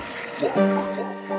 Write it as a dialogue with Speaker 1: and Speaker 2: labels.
Speaker 1: fuck.